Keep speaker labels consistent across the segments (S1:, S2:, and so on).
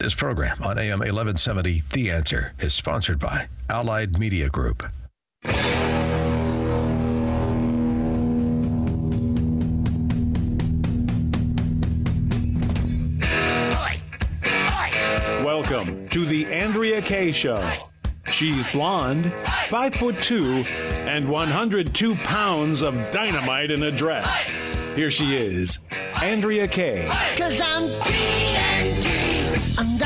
S1: This program on AM 1170, The Answer, is sponsored by Allied Media Group.
S2: Welcome to the Andrea Kaye Show. She's blonde, five foot two, and 102 pounds of dynamite in a dress. Here she is, Andrea Kaye.
S3: Cause I'm I'm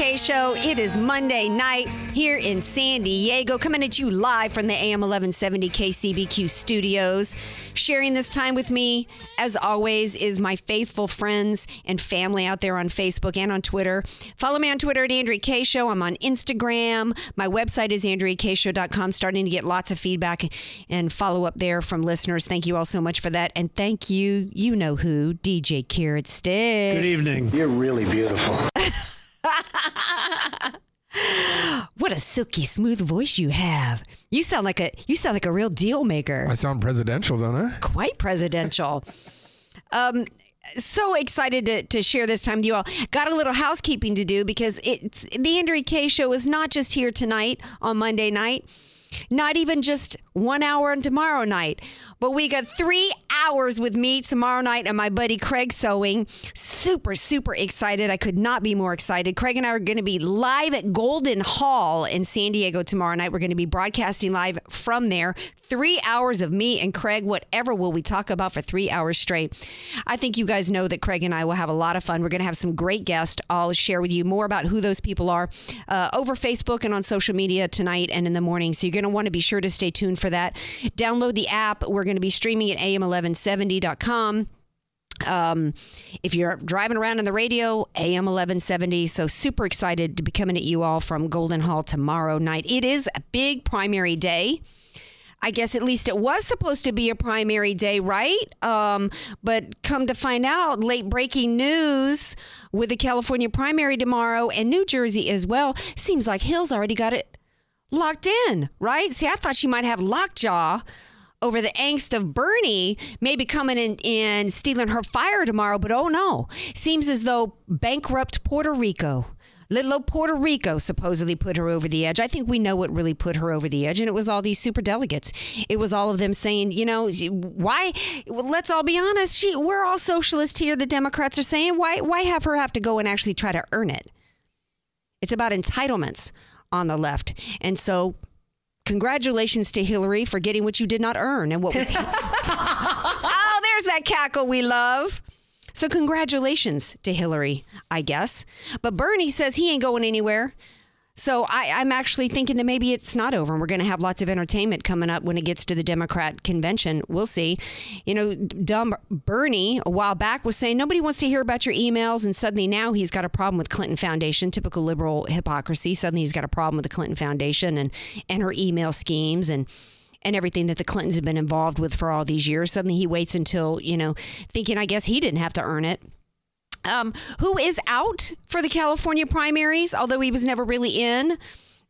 S4: to Kaye Show. It is Monday night here in San Diego, coming at you live from the AM 1170 KCBQ studios. Sharing this time with me, as always, is my faithful friends and family out there on Facebook and on Twitter. Follow me on Twitter at Andrea Kaye Show. I'm on Instagram. My website is AndreaKayeShow.com. Starting to get lots of feedback and follow up there from listeners. Thank you all so much for that. And thank you, you know who, DJ Carrot Sticks.
S5: Good evening.
S6: You're really beautiful.
S4: What a silky smooth voice you have. You sound like a you sound like a real deal maker.
S5: I sound presidential, don't I?
S4: Quite presidential. um so excited to, to share this time with you all. Got a little housekeeping to do because it's the Andrea Kaye show is not just here tonight on Monday night, not even just one hour on tomorrow night, but we got three hours with me tomorrow night and my buddy Craig Sewing. Super, super excited. I could not be more excited. Craig and I are going to be live at Golden Hall in San Diego tomorrow night. We're going to be broadcasting live from there. Three hours of me and Craig. Whatever will we talk about for three hours straight? I think you guys know that Craig and I will have a lot of fun. We're going to have some great guests. I'll share with you more about who those people are uh, over Facebook and on social media tonight and in the morning. So you're going to want to be sure to stay tuned for that. Download the app. We're going to be streaming at am1170.com. Um, if you're driving around in the radio, AM 1170. So super excited to be coming at you all from Golden Hall tomorrow night. It is a big primary day. I guess at least it was supposed to be a primary day, right? Um, but come to find out, late breaking news with the California primary tomorrow and New Jersey as well. Seems like Hill's already got it locked in, right? See, I thought she might have lockjaw over the angst of Bernie maybe coming in and stealing her fire tomorrow, but oh no. Seems as though bankrupt Puerto Rico, little old Puerto Rico supposedly put her over the edge. I think we know what really put her over the edge, and it was all these super delegates. It was all of them saying, you know, why? Let's all be honest. She, we're all socialists here. The Democrats are saying, why? Why have her have to go and actually try to earn it? It's about entitlements on the left, and so congratulations to Hillary for getting what you did not earn and what was. oh, there's that cackle we love. So congratulations to Hillary, I guess. But Bernie says he ain't going anywhere. So I, I'm actually thinking that maybe it's not over, and we're going to have lots of entertainment coming up when it gets to the Democrat convention. We'll see. You know, dumb Bernie a while back was saying nobody wants to hear about your emails, and suddenly now he's got a problem with Clinton Foundation. Typical liberal hypocrisy. Suddenly he's got a problem with the Clinton Foundation and and her email schemes and and everything that the Clintons have been involved with for all these years. Suddenly he waits until, you know, thinking, I guess he didn't have to earn it. Um, who is out for the California primaries, although he was never really in.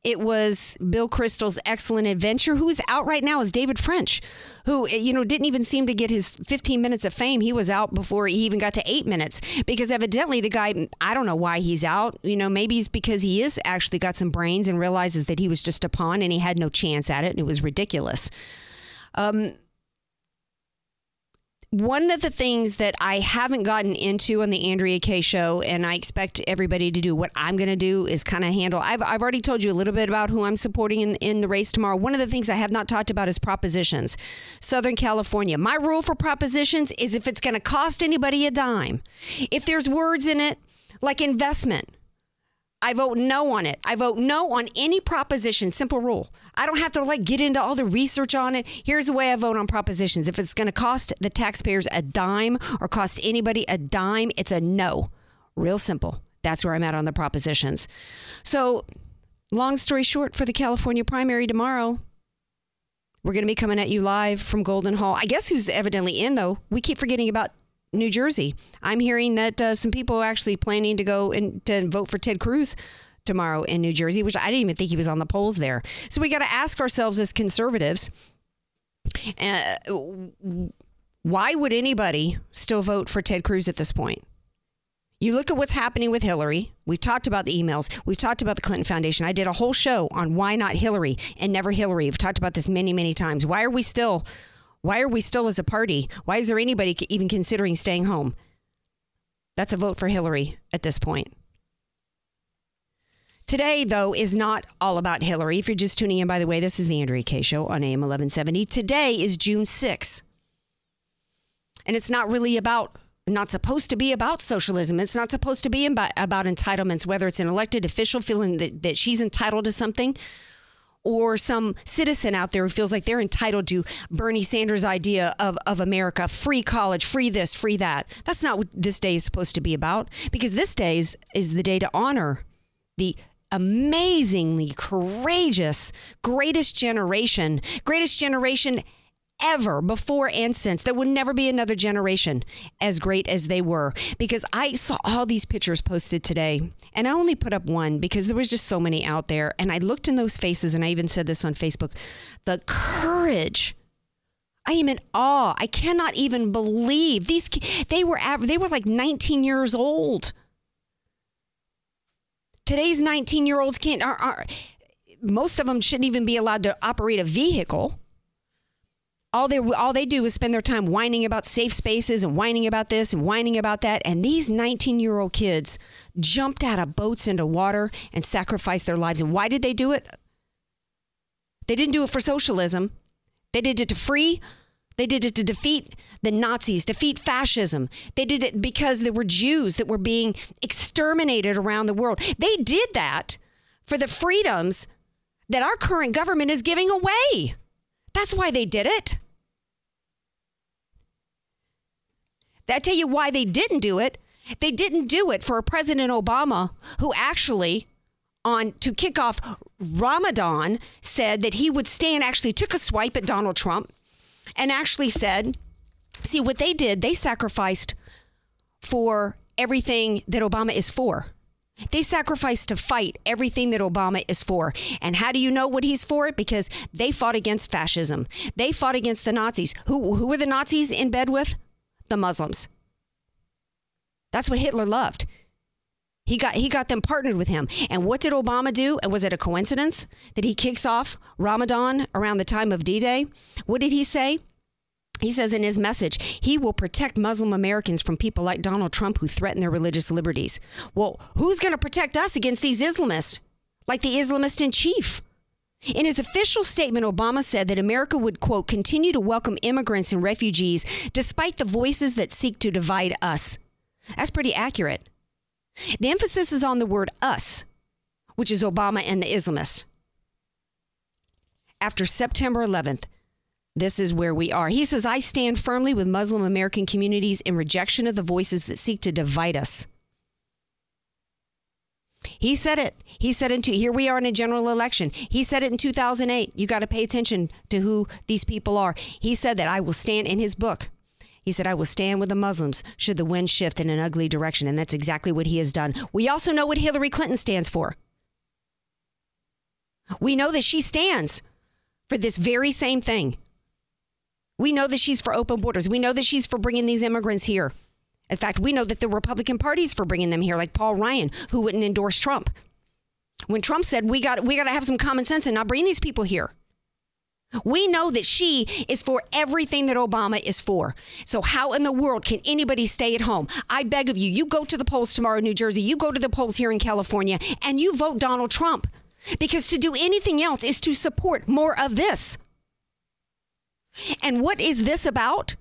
S4: It was Bill Kristol's excellent adventure. Who is out right now is David French, who you know didn't even seem to get his 15 minutes of fame. He was out before he even got to eight minutes because evidently the guy I don't know why he's out. You know maybe it's because he is actually got some brains and realizes that he was just a pawn and he had no chance at it and it was ridiculous. Um, one of the things that I haven't gotten into on the Andrea Kaye show, and I expect everybody to do what I'm going to do is kind of handle. I've, I've already told you a little bit about who I'm supporting in, in the race tomorrow. One of the things I have not talked about is propositions. Southern California. My rule for propositions is if it's going to cost anybody a dime, if there's words in it like investment, I vote no on it. I vote no on any proposition. Simple rule. I don't have to like get into all the research on it. Here's the way I vote on propositions. If it's going to cost the taxpayers a dime or cost anybody a dime, it's a no. Real simple. That's where I'm at on the propositions. So, long story short, for the California primary tomorrow, we're going to be coming at you live from Golden Hall. I guess who's evidently in though. We keep forgetting about New Jersey. I'm hearing that uh, some people are actually planning to go and to vote for Ted Cruz tomorrow in New Jersey, which I didn't even think he was on the polls there. So we got to ask ourselves as conservatives, uh, why would anybody still vote for Ted Cruz at this point? You look at what's happening with Hillary. We've talked about the emails. We've talked about the Clinton Foundation. I did a whole show on why not Hillary and never Hillary. We've talked about this many, many times. Why are we still why are we still as a party? Why is there anybody even considering staying home? That's a vote for Hillary at this point. Today, though, is not all about Hillary. If you're just tuning in, by the way, this is the Andrea Kaye Show on AM 1170. Today is June 6th. And it's not really about not supposed to be about socialism. It's not supposed to be about, about entitlements, whether it's an elected official feeling that, that she's entitled to something or some citizen out there who feels like they're entitled to Bernie Sanders' idea of, of America free college, free this, free that. That's not what this day is supposed to be about because this day is, is the day to honor the amazingly courageous greatest generation, greatest generation ever before and since. There would never be another generation as great as they were because I saw all these pictures posted today and I only put up one because there was just so many out there and I looked in those faces and I even said this on Facebook. The courage I am in awe. I cannot even believe these they were they were like 19 years old. Today's 19 year olds can't are, are most of them shouldn't even be allowed to operate a vehicle all they all they do is spend their time whining about safe spaces and whining about this and whining about that and these 19-year-old kids jumped out of boats into water and sacrificed their lives and why did they do it they didn't do it for socialism they did it to free they did it to defeat the Nazis, defeat fascism. They did it because there were Jews that were being exterminated around the world. They did that for the freedoms that our current government is giving away. That's why they did it. I tell you why they didn't do it. They didn't do it for President Obama, who actually, on to kick off Ramadan, said that he would stand. Actually, took a swipe at Donald Trump, and actually said, "See what they did? They sacrificed for everything that Obama is for." They sacrificed to fight everything that Obama is for. And how do you know what he's for? Because they fought against fascism. They fought against the Nazis. Who, who were the Nazis in bed with? The Muslims. That's what Hitler loved. He got he got them partnered with him. And what did Obama do? And was it a coincidence that he kicks off Ramadan around the time of D-Day? What did he say? He says in his message, he will protect Muslim Americans from people like Donald Trump who threaten their religious liberties. Well, who's going to protect us against these Islamists? Like the Islamist in chief. In his official statement, Obama said that America would, quote, continue to welcome immigrants and refugees despite the voices that seek to divide us. That's pretty accurate. The emphasis is on the word us, which is Obama and the Islamists. After September 11th, this is where we are. He says, I stand firmly with Muslim American communities in rejection of the voices that seek to divide us. He said it. He said it. Here we are in a general election. He said it in 2008. You got to pay attention to who these people are. He said that I will stand in his book. He said, I will stand with the Muslims should the wind shift in an ugly direction. And that's exactly what he has done. We also know what Hillary Clinton stands for. We know that she stands for this very same thing. We know that she's for open borders. We know that she's for bringing these immigrants here. In fact, we know that the Republican Party's for bringing them here, like Paul Ryan, who wouldn't endorse Trump. When Trump said we got we got to have some common sense and not bring these people here. We know that she is for everything that Obama is for. So, how in the world can anybody stay at home? I beg of you, you go to the polls tomorrow in New Jersey, you go to the polls here in California, and you vote Donald Trump. Because to do anything else is to support more of this. And what is this about?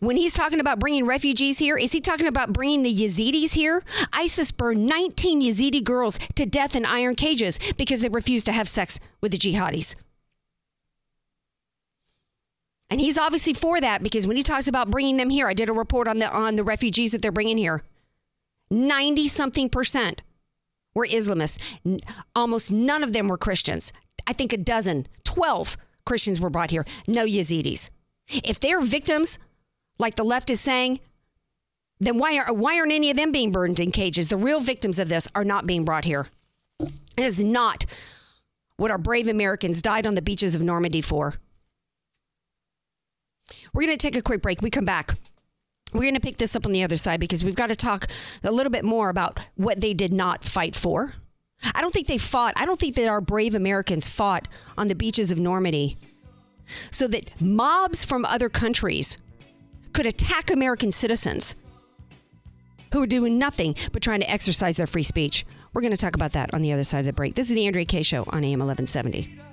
S4: When he's talking about bringing refugees here, is he talking about bringing the Yazidis here? ISIS burned 19 Yazidi girls to death in iron cages because they refused to have sex with the jihadis. And he's obviously for that because when he talks about bringing them here, I did a report on the on the refugees that they're bringing here. 90 something percent were Islamists. Almost none of them were Christians. I think a dozen, 12 Christians were brought here, no Yazidis. If they're victims like the left is saying, then why, are, why aren't any of them being burned in cages? The real victims of this are not being brought here. It is not what our brave Americans died on the beaches of Normandy for. We're going to take a quick break. We come back. We're going to pick this up on the other side because we've got to talk a little bit more about what they did not fight for. I don't think they fought. I don't think that our brave Americans fought on the beaches of Normandy so that mobs from other countries could attack American citizens who are doing nothing but trying to exercise their free speech. We're going to talk about that on the other side of the break. This is the Andrea Kaye Show on AM 1170.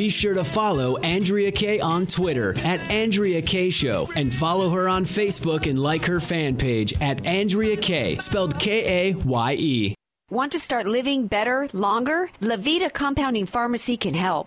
S5: Be sure to follow Andrea Kaye on Twitter at Andrea Kaye Show and follow her on Facebook and like her fan page at Andrea Kaye, spelled K A Y E.
S4: Want to start living better, longer? Levita Compounding Pharmacy can help.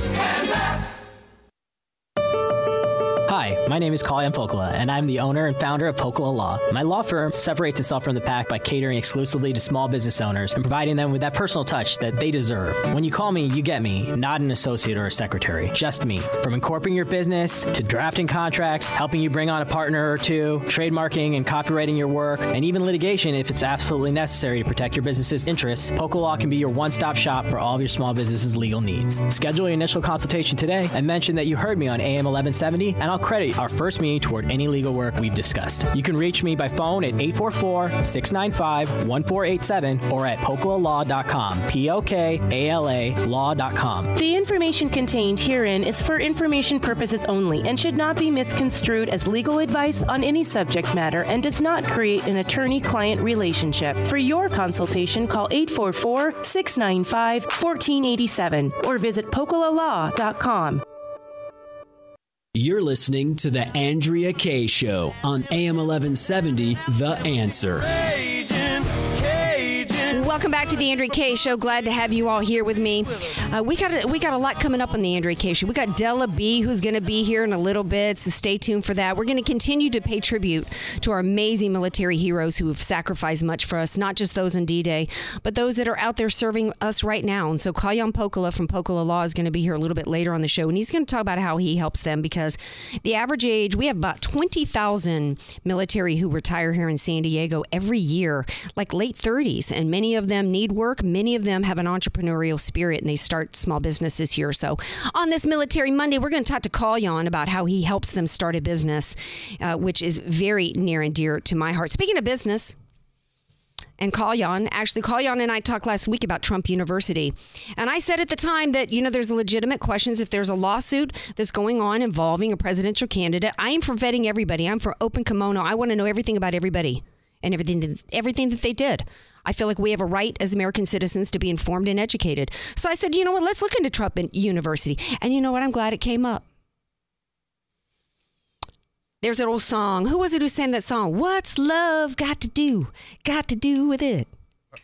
S7: Hands up!
S8: Hi, my name is Kalyan Pokala, and I'm the owner and founder of Pokala Law. My law firm separates itself from the pack by catering exclusively to small business owners and providing them with that personal touch that they deserve. When you call me, you get me, not an associate or a secretary, just me. From incorporating your business to drafting contracts, helping you bring on a partner or two, trademarking and copywriting your work, and even litigation if it's absolutely necessary to protect your business's interests, Pokala Law can be your one stop shop for all of your small business's legal needs. Schedule your initial consultation today and mention that you heard me on AM 1170, and I'll credit our first meeting toward any legal work we've discussed. You can reach me by phone at 844 695 1487 or at pokalalaw.com. P O K A L A law.com.
S9: The information contained herein is for information purposes only and should not be misconstrued as legal advice on any subject matter and does not create an attorney client relationship. For your consultation, call 844 695 1487 or visit pokalalaw.com.
S5: You're listening to The Andrea Kaye Show on AM 1170, The Answer.
S4: Welcome back to the Andrea Kaye Show. Glad to have you all here with me. Uh, we got a, we got a lot coming up on the Andrea Kaye Show. We got Dela B, who's going to be here in a little bit, so stay tuned for that. We're going to continue to pay tribute to our amazing military heroes who have sacrificed much for us, not just those on D-Day, but those that are out there serving us right now. And so Kalyan Pokala from Pokala Law is going to be here a little bit later on the show, and he's going to talk about how he helps them because the average age we have about twenty thousand military who retire here in San Diego every year, like late thirties, and many of them need work. Many of them have an entrepreneurial spirit and they start small businesses here. So, on this Military Monday, we're going to talk to Kalyan about how he helps them start a business, uh, which is very near and dear to my heart. Speaking of business, and Kalyan. Actually, Kalyan and I talked last week about Trump University. And I said at the time that, you know, there's legitimate questions. If there's a lawsuit that's going on involving a presidential candidate, I am for vetting everybody. I'm for open kimono. I want to know everything about everybody and everything that, everything that they did. I feel like we have a right as American citizens to be informed and educated. So I said, you know what, let's look into Trump University. And you know what, I'm glad it came up. There's an old song. Who was it who sang that song? What's love got to do? Got to do with it.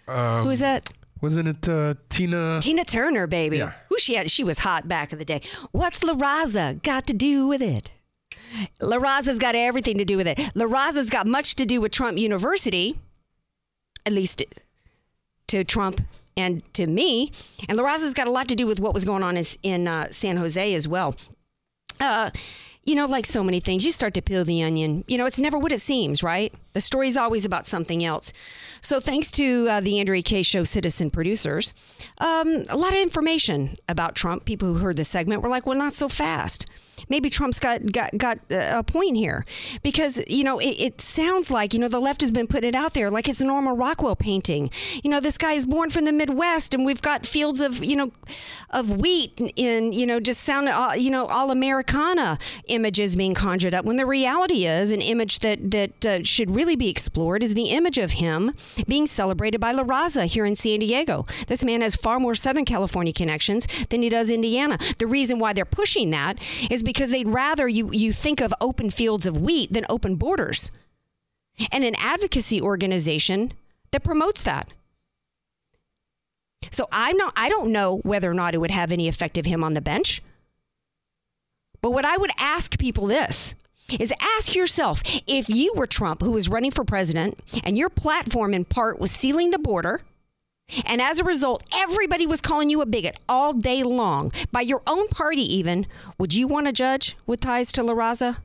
S10: Um,
S4: who is that?
S10: Wasn't it uh, Tina?
S4: Tina Turner, baby.
S10: Yeah.
S4: Who she had? She was hot back in the day. What's La Raza got to do with it? La Raza's got everything to do with it. La Raza's got much to do with Trump University, at least to Trump and to me. And La Raza's got a lot to do with what was going on in, in uh, San Jose as well. Uh, you know, like so many things, you start to peel the onion. You know, it's never what it seems, right? The story's always about something else. So, thanks to uh, the Andrea Kaye Show citizen producers, um, a lot of information about Trump. People who heard the segment were like, "Well, not so fast." Maybe Trump's got got got uh, a point here because you know it, it sounds like you know the left has been putting it out there like it's a Norman Rockwell painting. You know, this guy is born from the Midwest, and we've got fields of you know of wheat in you know just sound uh, you know all Americana images being conjured up. When the reality is an image that that uh, should really be explored is the image of him being celebrated by La Raza here in San Diego. This man has far more Southern California connections than he does Indiana. The reason why they're pushing that is because they'd rather you, you think of open fields of wheat than open borders. And an advocacy organization that promotes that. So I'm not I don't know whether or not it would have any effect of him on the bench. But what I would ask people this is ask yourself if you were Trump who was running for president and your platform in part was sealing the border and as a result everybody was calling you a bigot all day long by your own party even would you want a judge with ties to La Raza?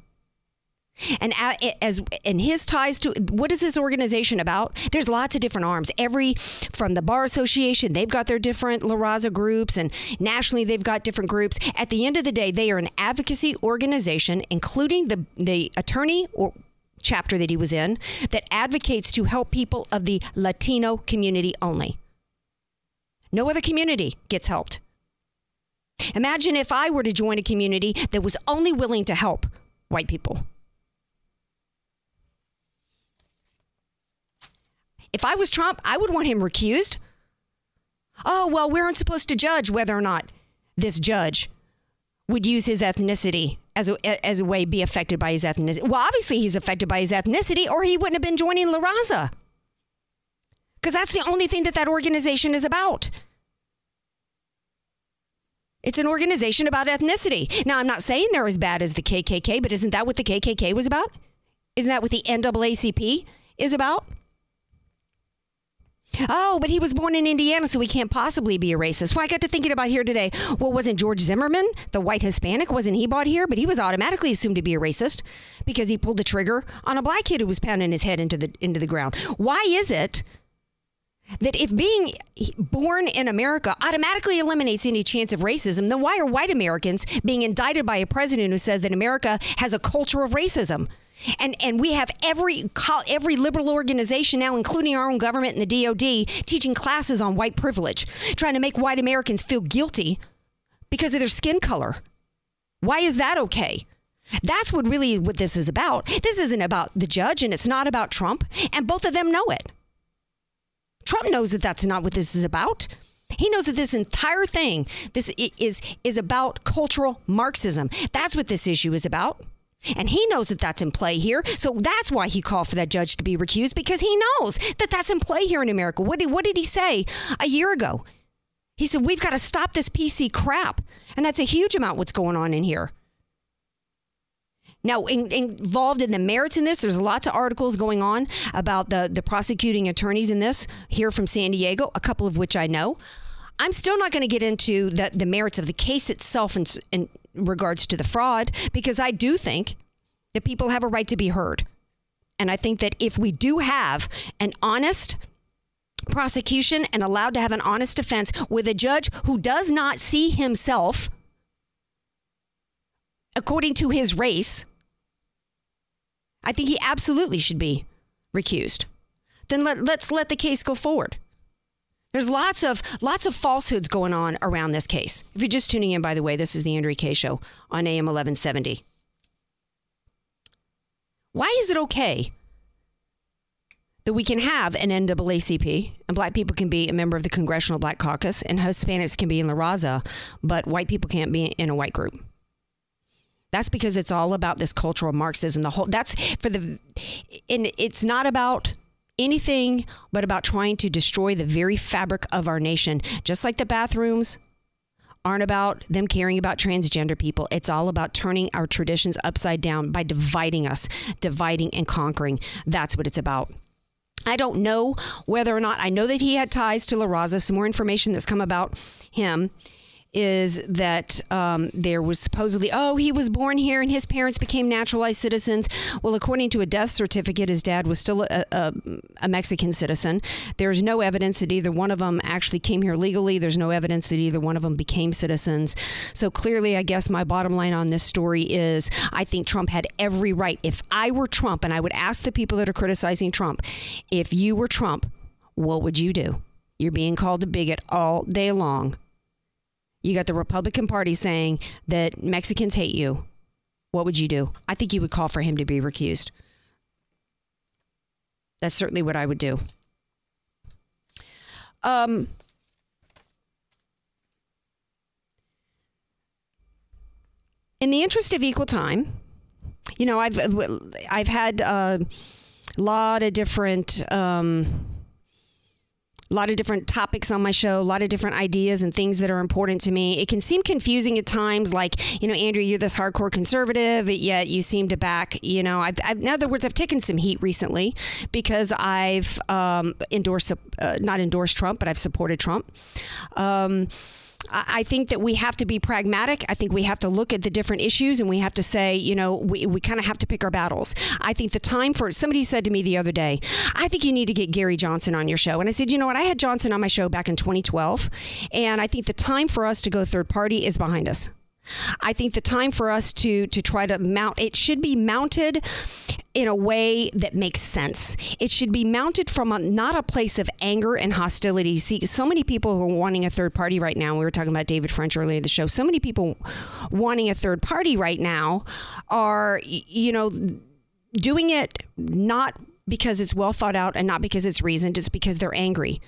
S4: And as and his ties to what is this organization about? There's lots of different arms. Every from the bar association, they've got their different La Raza groups, and nationally they've got different groups. At the end of the day, they are an advocacy organization, including the the attorney or chapter that he was in, that advocates to help people of the Latino community only. No other community gets helped. Imagine if I were to join a community that was only willing to help white people. If I was Trump, I would want him recused. Oh, well, we aren't supposed to judge whether or not this judge would use his ethnicity as a, as a way be affected by his ethnicity. Well, obviously he's affected by his ethnicity, or he wouldn't have been joining La Raza. Because that's the only thing that that organization is about. It's an organization about ethnicity. Now, I'm not saying they're as bad as the KKK, but isn't that what the KKK was about? Isn't that what the NAACP is about? Oh, but he was born in Indiana, so he can't possibly be a racist. Well, I got to thinking about here today. Well, wasn't George Zimmerman, the white Hispanic, wasn't he bought here? But he was automatically assumed to be a racist because he pulled the trigger on a black kid who was pounding his head into the into the ground. Why is it that if being born in America automatically eliminates any chance of racism, then why are white Americans being indicted by a president who says that America has a culture of racism? And and we have every every liberal organization now, including our own government and the DoD, teaching classes on white privilege, trying to make white Americans feel guilty because of their skin color. Why is that okay? That's what really what this is about. This isn't about the judge, and it's not about Trump, and both of them know it. Trump knows that that's not what this is about. He knows that this entire thing this is is about cultural Marxism. That's what this issue is about. And he knows that that's in play here. So that's why he called for that judge to be recused because he knows that that's in play here in America. What did, what did he say a year ago? He said, We've got to stop this PC crap. And that's a huge amount what's going on in here. Now, in, involved in the merits in this, there's lots of articles going on about the, the prosecuting attorneys in this here from San Diego, a couple of which I know. I'm still not going to get into the, the merits of the case itself in regards to the fraud because I do think that people have a right to be heard. And I think that if we do have an honest prosecution and allowed to have an honest defense with a judge who does not see himself according to his race, I think he absolutely should be recused. Then let, let's let the case go forward. There's lots of lots of falsehoods going on around this case. If you're just tuning in, by the way, this is the Andrea Kaye Show on AM 1170. Why is it okay that we can have an NAACP and black people can be a member of the Congressional Black Caucus and Hispanics can be in La Raza, but white people can't be in a white group? That's because it's all about this cultural Marxism. The whole that's for the, and it's not about anything but about trying to destroy the very fabric of our nation. Just like the bathrooms aren't about them caring about transgender people, it's all about turning our traditions upside down by dividing us, dividing and conquering. That's what it's about. I don't know whether or not I know that he had ties to La Raza. Some more information that's come about him is that um, there was supposedly, oh, he was born here and his parents became naturalized citizens. Well, according to a death certificate, his dad was still a, a, a Mexican citizen. There's no evidence that either one of them actually came here legally. There's no evidence that either one of them became citizens. So clearly, I guess my bottom line on this story is I think Trump had every right. If I were Trump, and I would ask the people that are criticizing Trump, if you were Trump, what would you do? You're being called a bigot all day long. You got the Republican Party saying that Mexicans hate you. What would you do? I think you would call for him to be recused. That's certainly what I would do. Um, in the interest of equal time, you know, I've I've had a lot of different. Um, a lot of different topics on my show, a lot of different ideas and things that are important to me. It can seem confusing at times, like, you know, Andrew, you're this hardcore conservative, yet you seem to back, you know, I've, I've in other words, I've taken some heat recently because I've um, endorsed, uh, not endorsed Trump, but I've supported Trump. Um, I think that we have to be pragmatic. I think we have to look at the different issues and we have to say, you know, we, we kind of have to pick our battles. I think the time for somebody said to me the other day, I think you need to get Gary Johnson on your show. And I said, you know what? I had Johnson on my show back in 2012. And I think the time for us to go third party is behind us. I think the time for us to to try to mount it should be mounted in a way that makes sense. It should be mounted from a, not a place of anger and hostility. See, so many people who are wanting a third party right now. We were talking about David French earlier in the show. So many people wanting a third party right now are you know doing it not because it's well thought out and not because it's reasoned, it's because they're angry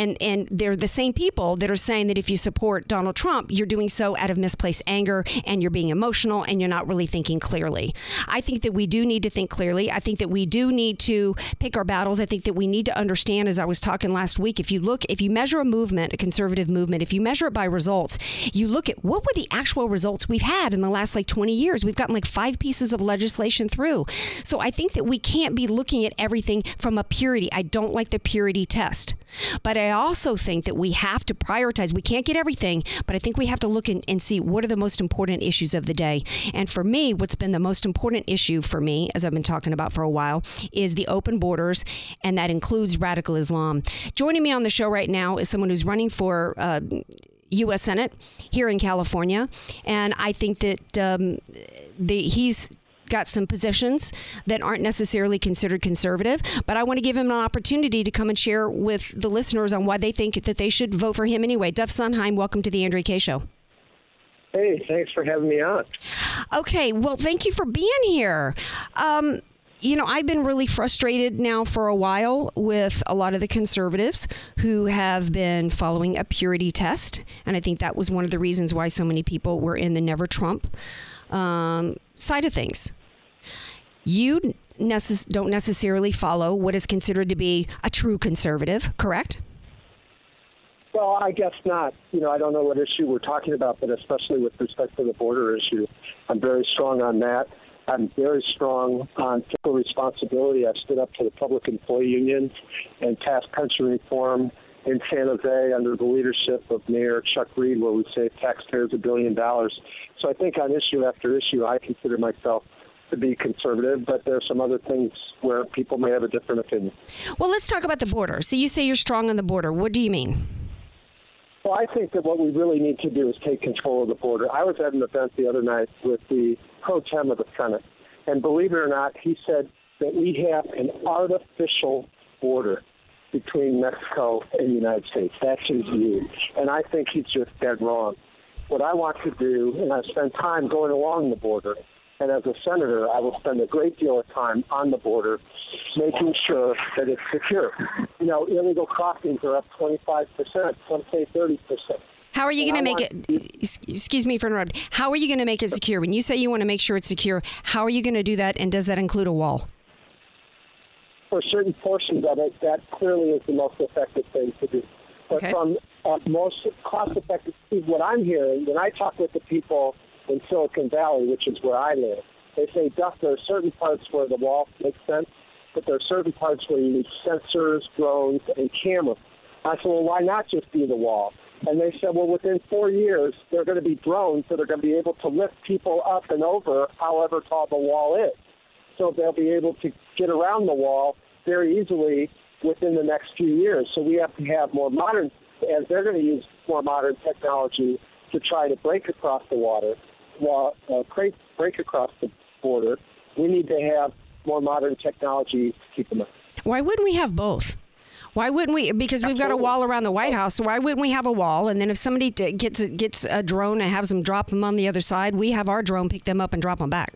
S4: and and they're the same people that are saying that if you support Donald Trump, you're doing so out of misplaced anger and you're being emotional and you're not really thinking clearly. I think that we do need to think clearly. I think that we do need to pick our battles. I think that we need to understand, as I was talking last week, if you look, if you measure a movement, a conservative movement, if you measure it by results, you look at what were the actual results we've had in the last like 20 years. We've gotten like five pieces of legislation through. So I think that we can't be looking at everything from a purity. I don't like the purity test. But I also think that we have to prioritize. We can't get everything, but I think we have to look in, and see what are the most important issues of the day. And for me, what's been the most important issue for me, as I've been talking about for a while, is the open borders, and that includes radical Islam. Joining me on the show right now is someone who's running for. Uh, U.S. Senate here in California, and I think that um, the, he's got some positions that aren't necessarily considered conservative, but I want to give him an opportunity to come and share with the listeners on why they think that they should vote for him anyway. Duf Sundheim, welcome to the Andrea Kaye Show.
S11: Hey, thanks for having me on.
S4: Okay, well, thank you for being here. Um, you know, I've been really frustrated now for a while with a lot of the conservatives who have been following a purity test. And I think that was one of the reasons why so many people were in the Never Trump um, side of things you necess- don't necessarily follow what is considered to be a true conservative, correct?
S11: Well, I guess not. You know, I don't know what issue we're talking about, but especially with respect to the border issue, I'm very strong on that. I'm very strong on fiscal responsibility. I've stood up to the Public Employee Union and passed pension reform in San Jose under the leadership of Mayor Chuck Reed, where we saved taxpayers a billion dollars. So I think on issue after issue, I consider myself to be conservative, but there are some other things where people may have a different opinion.
S4: Well, let's talk about the border. So you say you're strong on the border. What do you mean?
S11: Well, I think that what we really need to do is take control of the border. I was at an event the other night with the pro tem of the Senate, and believe it or not, he said that we have an artificial border between Mexico and the United States. That's his view. And I think he's just dead wrong. What I want to do, and I've spent time going along the border, and as a senator, I will spend a great deal of time on the border making sure that it's secure. You know, illegal crossings are up 25%, some say 30%.
S4: How are you going to make it? Excuse me for interrupting. How are you going to make it secure? When you say you want to make sure it's secure, how are you going to do that? And does that include a wall?
S11: For certain portions of it, that clearly is the most effective thing to do. But
S4: Okay.
S11: from uh, most cost-effective, what I'm hearing when I talk with the people in Silicon Valley, which is where I live, they say, Duf, there are certain parts where the wall makes sense, but there are certain parts where you need sensors, drones, and cameras. I said, well, why not just do the wall? And they said, well, within four years, there are going to be drones that are going to be able to lift people up and over however tall the wall is. So they'll be able to get around the wall very easily within the next few years. So we have to have more modern, as they're going to use more modern technology to try to break across the water, while, uh, break, break across the border. We need to have more modern technology to keep them up.
S4: Why wouldn't we have both? Why wouldn't we? Because we've got a wall around the White House. So why wouldn't we have a wall? And then if somebody gets gets a drone and has them drop them on the other side, we have our drone pick them up and drop them back.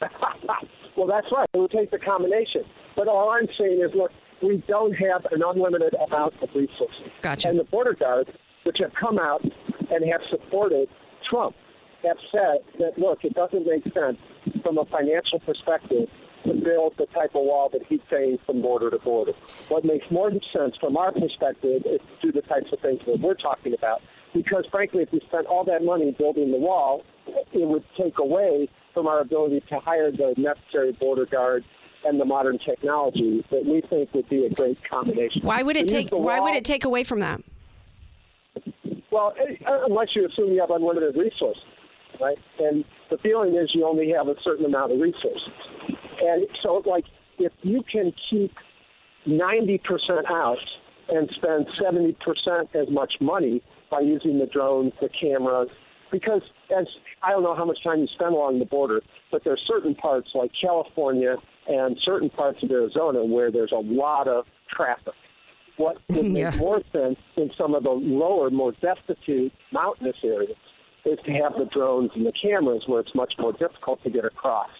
S11: well, that's right. It would take the combination. But all I'm saying is, look, we don't have an unlimited amount of resources.
S4: Gotcha.
S11: And the border guards, which have come out and have supported Trump, have said that look, it doesn't make sense from a financial perspective to build the type of wall that he's saying from border to border. What makes more sense from our perspective is to do the types of things that we're talking about. Because frankly, if we spent all that money building the wall, it would take away from our ability to hire the necessary border guards and the modern technology that we think would be a great combination.
S4: Why would it
S11: To
S4: take? Why would it take away from that?
S11: Well, eh, unless you assume you have unlimited resources, right? And the feeling is you only have a certain amount of resources. And so, like, if you can keep 90% out and spend 70% as much money by using the drones, the cameras, because as I don't know how much time you spend along the border, but there's certain parts like California and certain parts of Arizona where there's a lot of traffic. What would make
S4: Yeah.
S11: more sense in some of the lower, more destitute mountainous areas is to have the drones and the cameras where it's much more difficult to get across.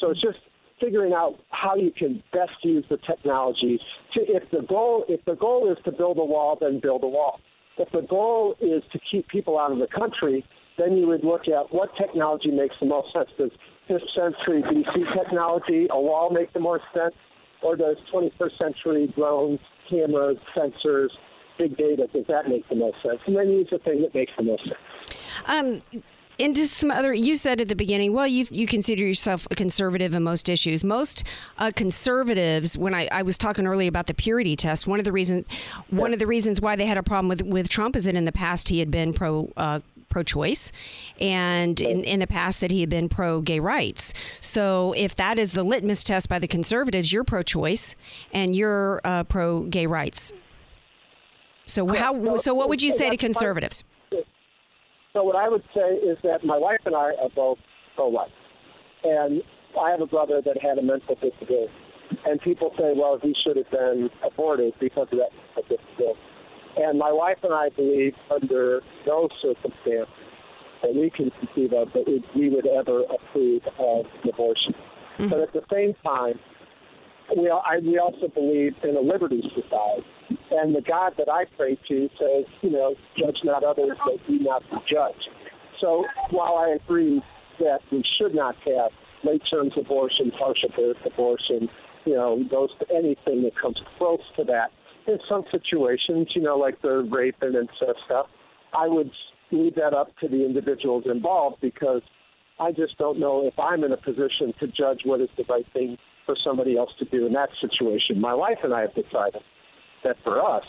S11: So it's just figuring out how you can best use the technology. To, if the goal if the goal is to build a wall, then build a wall. If the goal is to keep people out of the country, then you would look at what technology makes the most sense. Does fifth century BC technology, a wall, make the most sense, or does 21st century drones, cameras, sensors, big data, does that make the most sense? And then use the thing that makes the most sense.
S4: Um, and just some other. You said at the beginning, well, you you consider yourself a conservative in most issues. Most uh, conservatives, when I, I was talking earlier about the purity test, one of the reasons one of the reasons why they had a problem with with Trump is that in the past he had been pro. Uh, pro-choice and in, in the past that he had been pro-gay rights so if that is the litmus test by the conservatives you're pro-choice and you're uh, pro-gay rights so how so what would you say to conservatives
S11: So what I would say is that my wife and I are both pro-life, and I have a brother that had a mental disability, and people say, well, he should have been aborted because of that mental disability. And my wife and I believe under no circumstance that we can conceive of that we- would ever approve of abortion. Mm-hmm. But at the same time, we, I, we also believe in a liberty society. And the God that I pray to says, you know, judge not others, but be not be judged. So while I agree that we should not have late term abortion, partial birth abortion, you know, those anything that comes close to that, in some situations, you know, like the rape and incest stuff, I would leave that up to the individuals involved because I just don't know if I'm in a position to judge what is the right thing for somebody else to do in that situation. My wife and I have decided that for us,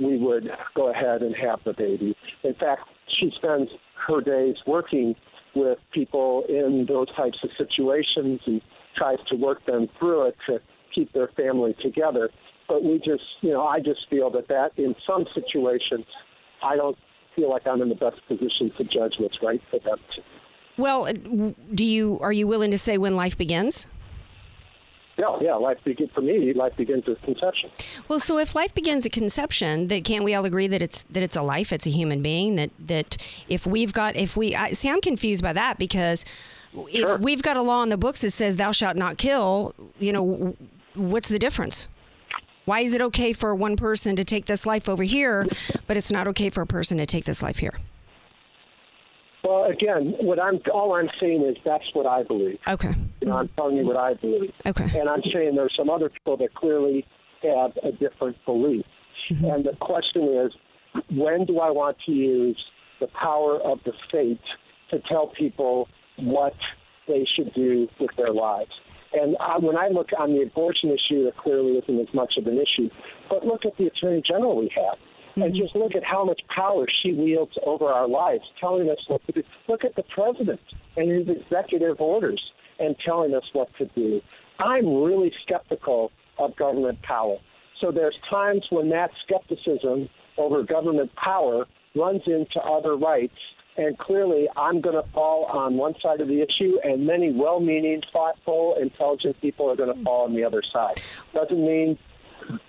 S11: we would go ahead and have the baby. In fact, she spends her days working with people in those types of situations and tries to work them through it to keep their family together. But we just, you know, I just feel that that in some situations, I don't feel like I'm in the best position to judge what's right for them.
S4: Well, uh, do you are you willing to say when life begins?
S11: Yeah, yeah. Life begins for me. Life begins with conception.
S4: Well, so if life begins at conception, that can't we all agree that it's that it's a life, it's a human being. That that if we've got if we I, see, I'm confused by that because if we've got a law in the books that says thou shalt not kill, you know, what's the difference? Why is it okay for one person to take this life over here, but it's not okay for a person to take this life here?
S11: Well, again, what I'm all I'm saying is that's what I believe.
S4: Okay.
S11: You know, I'm telling you what I believe.
S4: Okay.
S11: And I'm saying there's some other people that clearly have a different belief. Mm-hmm. And the question is, when do I want to use the power of the state to tell people what they should do with their lives? And I, when I look on the abortion issue, there clearly isn't as much of an issue. But look at the attorney general we have. And mm-hmm. just look at how much power she wields over our lives, telling us what to do. Look at the president and his executive orders and telling us what to do. I'm really skeptical of government power. So there's times when that skepticism over government power runs into other rights. And clearly, I'm going to fall on one side of the issue, and many well meaning, thoughtful, intelligent people are going to mm. fall on the other side. Doesn't mean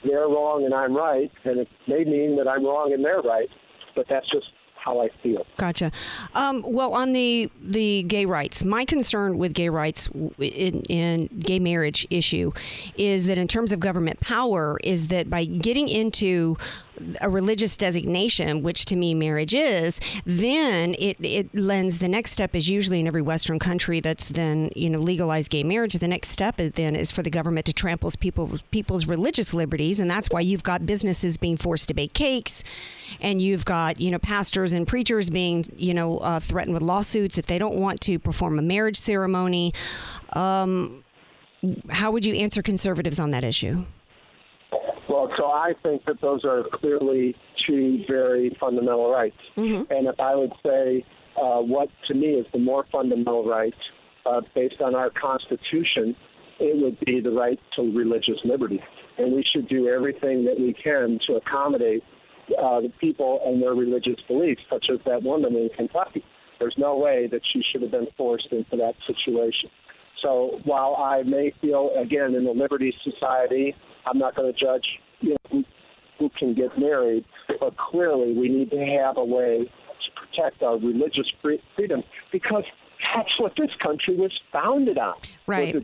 S11: they're wrong and I'm right, and it may mean that I'm wrong and they're right, but that's just how I feel.
S4: Gotcha. Um, well, on the the gay rights, my concern with gay rights in, in gay marriage issue is that in terms of government power, is that by getting into a religious designation, which to me marriage is, then it, it lends the next step is usually in every Western country that's then you know legalized gay marriage. The next step is then is for the government to trample people's people's religious liberties, and that's why you've got businesses being forced to bake cakes, and you've got you know pastors and preachers being you know uh, threatened with lawsuits if they don't want to perform a marriage ceremony. Um, how would you answer conservatives on that issue?
S11: Well, so I think that those are clearly two very fundamental rights.
S4: Mm-hmm.
S11: And if I would say uh, what to me is the more fundamental right, uh, based on our Constitution, it would be the right to religious liberty. And we should do everything that we can to accommodate uh, the people and their religious beliefs, such as that woman in Kentucky. There's no way that she should have been forced into that situation. So while I may feel, again, in the Liberty Society, I'm not going to judge you know, who, who can get married, but clearly we need to have a way to protect our religious free- freedom because that's what this country was founded on.
S4: Right.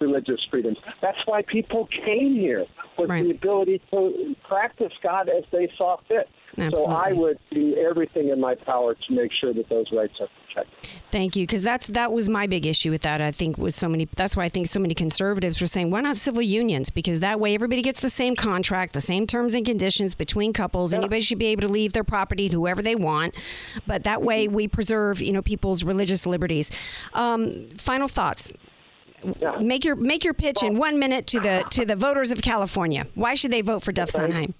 S11: Religious freedom. That's why people came here with the ability to practice God as they saw fit. So I would do everything in my power to make sure that those rights are protected.
S4: Thank you, because that's that was my big issue with that. I think was so many. That's why I think so many conservatives were saying, why not civil unions? Because that way everybody gets the same contract, the same terms and conditions between couples. Anybody should be able to leave their property to whoever they want, but that way we preserve, you know, people's religious liberties. Um, final thoughts. Make your make your pitch in one minute to the to the voters of California. Why should they vote for Duf Sundheim?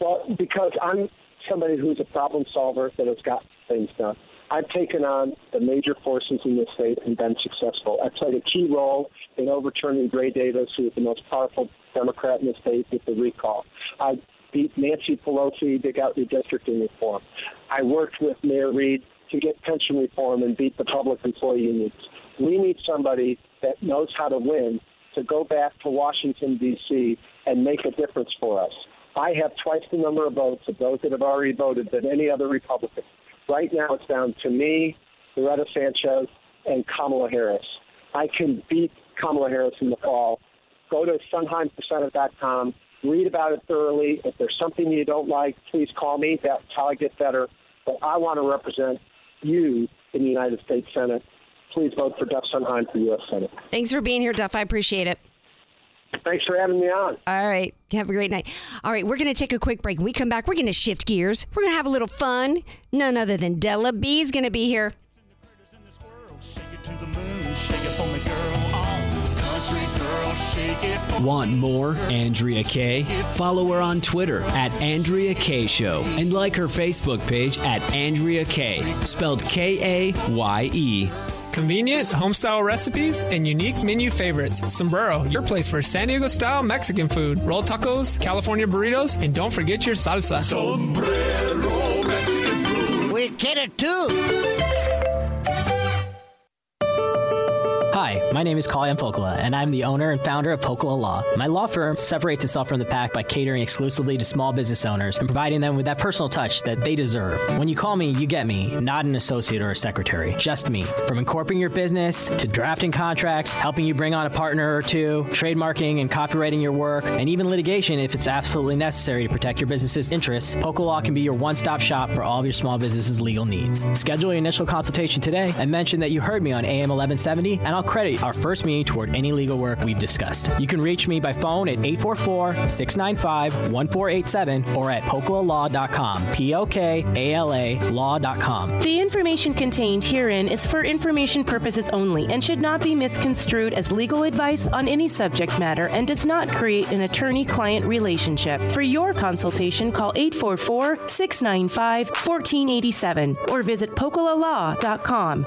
S11: Well, because I'm somebody who's a problem solver that has got things done. I've taken on the major forces in the state and been successful. I played a key role in overturning Gray Davis, who was the most powerful Democrat in the state with the recall. I beat Nancy Pelosi to get redistricting reform. I worked with Mayor Reed to get pension reform and beat the public employee unions. We need somebody that knows how to win to go back to Washington, D.C. and make a difference for us. I have twice the number of votes of those that have already voted than any other Republican. Right now, it's down to me, Loretta Sanchez, and Kamala Harris. I can beat Kamala Harris in the fall. Go to SondheimPresenter.com, read about it thoroughly. If there's something you don't like, please call me. That's how I get better. But I want to represent you in the United States Senate. Please vote for Duf Sundheim for U.S. Senate.
S4: Thanks for being here, Duf. I appreciate it.
S11: Thanks for having me on.
S4: All right. Have a great night. All right. We're going to take a quick break. When we come back, we're going to shift gears. We're going to have a little fun. None other than Dela B is going to be here.
S5: Want more Andrea Kaye? Follow her on Twitter at Andrea Kaye Show and like her Facebook page at Andrea Kaye, spelled K A Y E.
S12: Convenient, homestyle recipes, and unique menu favorites. Sombrero, your place for San Diego style Mexican food. Roll tacos, California burritos, and don't forget your salsa.
S3: Sombrero Mexican food. We get it too.
S8: Hi, my name is Kalyan Pokala, and I'm the owner and founder of Pokala Law. My law firm separates itself from the pack by catering exclusively to small business owners and providing them with that personal touch that they deserve. When you call me, you get me, not an associate or a secretary, just me. From incorporating your business to drafting contracts, helping you bring on a partner or two, trademarking and copywriting your work, and even litigation if it's absolutely necessary to protect your business's interests, Pokala Law can be your one stop shop for all of your small business's legal needs. Schedule your initial consultation today and mention that you heard me on AM 1170, and I'll credit our first meeting toward any legal work we've discussed. You can reach me by phone at 844 695 1487 or at pokalalaw.com. P O K A L A law.com.
S9: The information contained herein is for information purposes only and should not be misconstrued as legal advice on any subject matter and does not create an attorney client relationship. For your consultation, call 844 695 1487 or visit pokalalaw.com.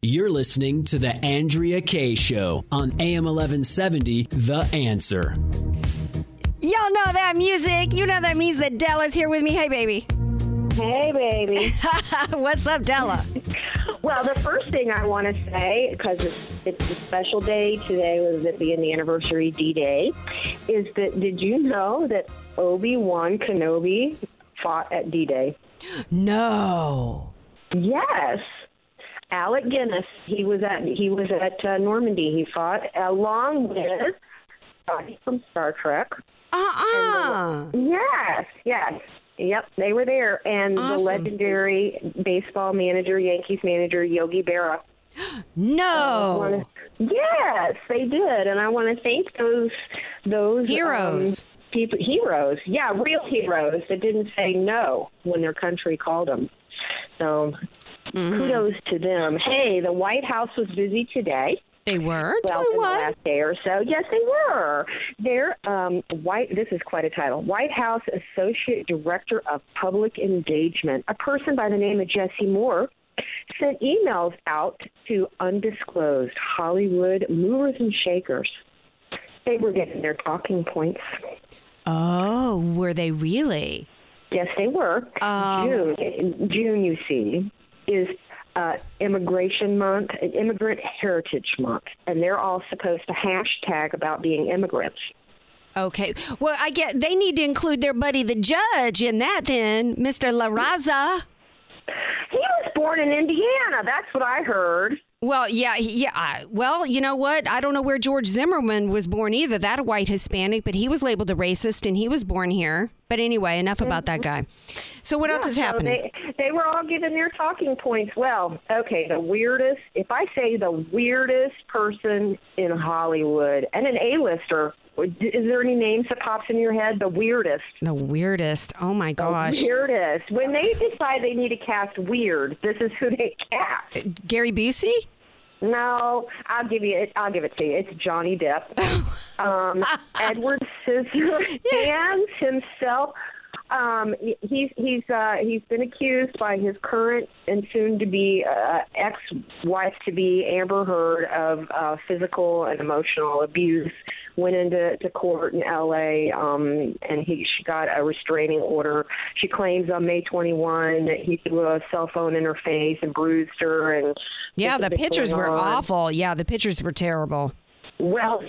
S5: You're listening to The Andrea Kaye Show on AM 1170, The Answer.
S4: Y'all know that music. You know that means that Dela's here with me. Hey, baby.
S13: Hey, baby.
S4: What's up, Dela?
S13: Well, the first thing I want to say, because it's, it's a special day today, with it being the anniversary D Day, is that did you know that Obi Wan Kenobi fought at D Day?
S4: No.
S13: Yes. Alec Guinness. He was at he was at uh, Normandy. He fought along with Scotty from Star Trek.
S4: Uh-uh.
S13: Yes, yes. Yep, they were there. And the legendary baseball manager, Yankees manager, Yogi Berra.
S4: No.
S13: Yes, they did, and I want to thank those those
S4: Heroes.
S13: um, people, heroes. Yeah, real heroes that didn't say no when their country called them. So,
S4: Mm-hmm.
S13: kudos to them. Hey, the White House was busy today.
S4: They were.
S13: Well, in the last day or so, yes, they were. Their um, White. This is quite a title. White House Associate Director of Public Engagement, a person by the name of Jesse Moore, sent emails out to undisclosed Hollywood movers and shakers. They were getting their talking points.
S4: Oh, were they really?
S13: Yes, they were.
S4: Um,
S13: June, June, you see, is uh, Immigration Month, Immigrant Heritage Month, and they're all supposed to hashtag about being immigrants.
S4: Okay. Well, I get they need to include their buddy the judge in that then, Mr. LaRaza.
S13: He was born in Indiana. That's what I heard.
S4: Well, yeah, yeah. I- Well, you know what? I don't know where George Zimmerman was born either. That white Hispanic, but he was labeled a racist, and he was born here. But anyway, enough about that guy. So what else is happening?
S13: They were all given their talking points. Well, okay, the weirdest, if I say the weirdest person in Hollywood and an A-lister, is there any names that pops in your head? The weirdest.
S4: The weirdest. Oh my gosh.
S13: The weirdest. When they decide they need to cast weird, this is who they cast.
S4: Gary Busey?
S13: No, I'll give you it. I'll give it to you. It's Johnny Depp. um, Edward Scissorhands himself. Um, he's he's uh, he's been accused by his current and soon to be uh, ex-wife to be Amber Heard of uh, physical and emotional abuse. Went into to court in L.A. Um, and he she got a restraining order. She claims on May 21 that he threw a cell phone in her face and bruised her. And
S4: Yeah, the pictures were
S13: on.
S4: awful. Yeah, the pictures were terrible.
S13: Well,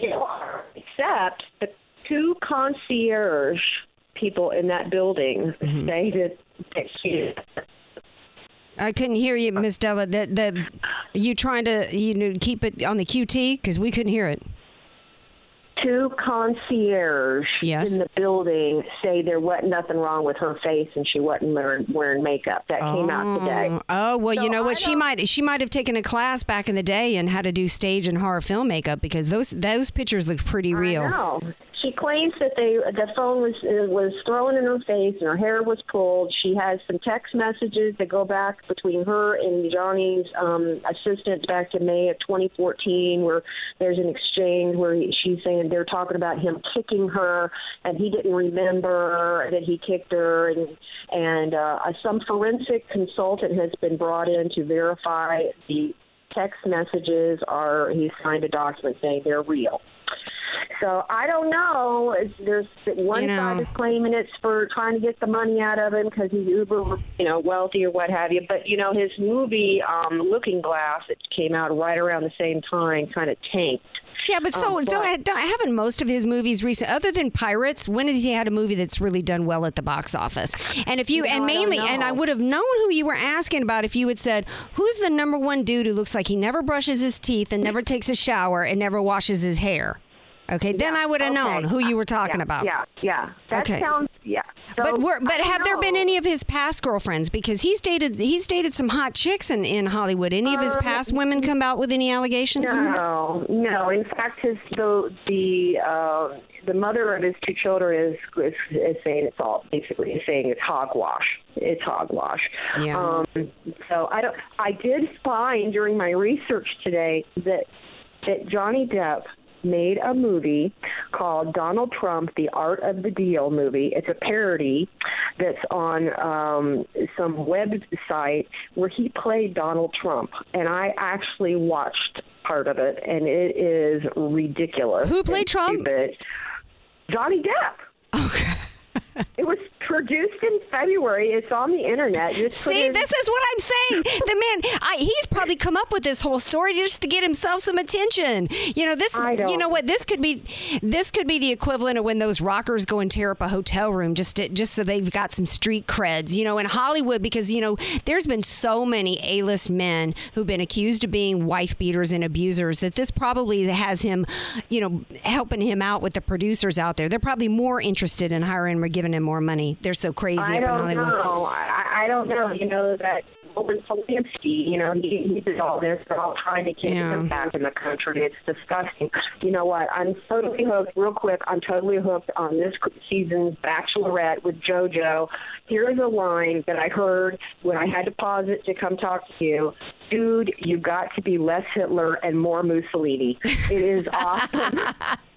S13: except the two concierge people in that building
S4: Mm-hmm.
S13: say that, she
S4: I couldn't hear you, Miss Dela. The, the, are you trying to you know keep it on the QT because we couldn't hear it.
S13: two concierge
S4: Yes.
S13: in the building say there wasn't nothing wrong with her face and she wasn't wearing, wearing makeup. That came out today.
S4: Oh, Oh well,
S13: So
S4: you know what? She might she might have taken a class back in the day and how to do stage and horror film makeup because those those pictures looked pretty real.
S13: She claims that they the phone was uh, was thrown in her face and her hair was pulled. She has some text messages that go back between her and Johnny's um, assistant back to May of 2014, where there's an exchange where he, she's saying they're talking about him kicking her and he didn't remember that he kicked her, and and uh, some forensic consultant has been brought in to verify the text messages are he signed a document saying they're real. So I don't know. There's one
S4: You know.
S13: side is claiming it's for trying to get the money out of him because he's uber, you know, wealthy or what have you. But you know, his movie um, Looking Glass, it came out right around the same time, kind of tanked.
S4: Yeah, but so
S13: Um,
S4: don't, haven't most of his movies recent, other than Pirates, when has he had a movie that's really done well at the box office? And if you,
S13: No,
S4: and
S13: I
S4: mainly, and I would have known who you were asking about if you had said, who's the number one dude who looks like he never brushes his teeth and never takes a shower and never washes his hair? Okay, then I would have
S13: okay.
S4: known who you were talking
S13: yeah,
S4: about.
S13: Yeah, yeah. That
S4: Okay.
S13: sounds yeah. So,
S4: but we're, but
S13: I
S4: have there been any of his past girlfriends? Because he's dated he's dated some hot chicks in, in Hollywood. Any of his
S13: Um,
S4: past women come out with any allegations?
S13: No, no. In fact, his the the uh, the mother of his two children is, is is saying it's all basically is saying it's hogwash. It's hogwash.
S4: Yeah.
S13: Um, so I don't. I did find during my research today that that Johnny Depp made a movie called Donald Trump: The Art of the Deal movie. It's a parody that's on um, some website where he played Donald Trump, and I actually watched part of it, and it is ridiculous.
S4: Who played Trump?
S13: Stupid. Johnny Depp.
S4: Okay.
S13: It was produced in February. It's on the internet.
S4: See, this is what I'm saying. The man, I, he's probably come up with this whole story just to get himself some attention. You know, this. You know what? This could be, this could be the equivalent of when those rockers go and tear up a hotel room just to, just so they've got some street creds. You know, in Hollywood, because you know, there's been so many A-list men who've been accused of being wife beaters and abusers that this probably has him, you know, helping him out with the producers out there. They're probably more interested in hiring him or giving him more money. They're so crazy
S13: I
S4: up in
S13: don't
S4: Hollywood.
S13: know. I, I don't know. You know that Roman Polanski. You know he, he did all this. They're all trying to get
S4: Yeah.
S13: him back in the country. It's disgusting. You know what? I'm totally hooked. Real quick, I'm totally hooked on this season's Bachelorette with JoJo. Here's a line that I heard when I had to pause it to come talk to you. Dude, you got to be less Hitler and more Mussolini. It is awesome.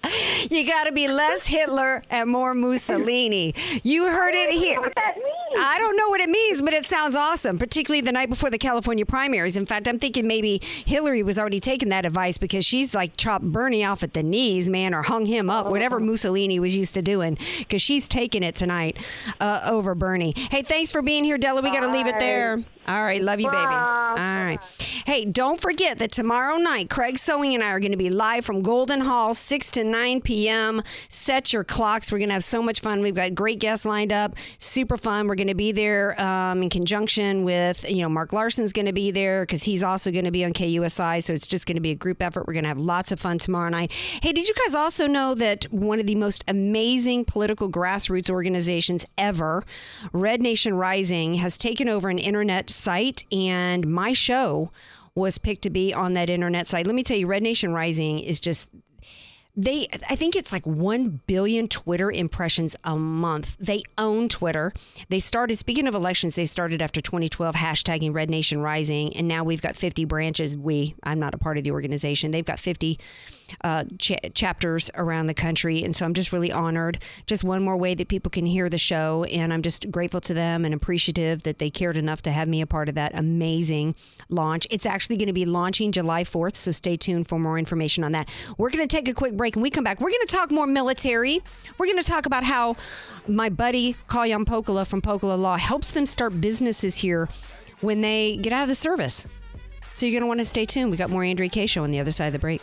S4: You got to be less Hitler and more Mussolini. You heard it here.
S13: what that means.
S4: I don't know what it means, but it sounds awesome, particularly the night before the California primaries. In fact, I'm thinking maybe Hillary was already taking that advice because she's like chopped Bernie off at the knees, man, or hung him up, whatever Mussolini was used to doing, because she's taking it tonight uh, over Bernie. Hey, thanks for being here, Dela. We got to leave it there. All right, love you, baby. All right. Hey, don't forget that tomorrow night, Craig Sewing and I are going to be live from Golden Hall, 6 to 9 p.m. Set your clocks. We're going to have so much fun. We've got great guests lined up. Super fun. We're going to be there um, in conjunction with, you know, Mark Larson's going to be there because he's also going to be on KUSI. So it's just going to be a group effort. We're going to have lots of fun tomorrow night. Hey, did you guys also know that one of the most amazing political grassroots organizations ever, Red Nation Rising, has taken over an internet site and my show was picked to be on that internet site. Let me tell you, Red Nation Rising is just they i think it's like 1 billion twitter impressions a month. They own twitter. They started speaking of elections they started after 2012 hashtagging red nation rising and now we've got 50 branches. We i'm not a part of the organization. They've got 50 uh, cha- chapters around the country and so i'm just really honored. Just one more way that people can hear the show and i'm just grateful to them and appreciative that they cared enough to have me a part of that amazing launch. It's actually going to be launching july 4th so stay tuned for more information on that. We're going to take a quick break and we come back. We're going to talk more military. We're going to talk about how my buddy Kalyan Pokala from Pokala law helps them start businesses here when they get out of the service. So you're going to want to stay tuned. We got more Andrea Kaye show on the other side of the break.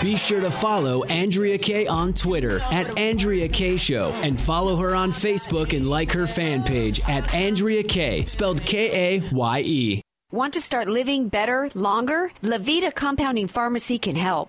S5: Be sure to follow Andrea Kaye on Twitter at Andrea Kaye Show and follow her on Facebook and like her fan page at Andrea Kaye, spelled K A Y E.
S4: Want to start living better, longer? Levita Compounding Pharmacy can help.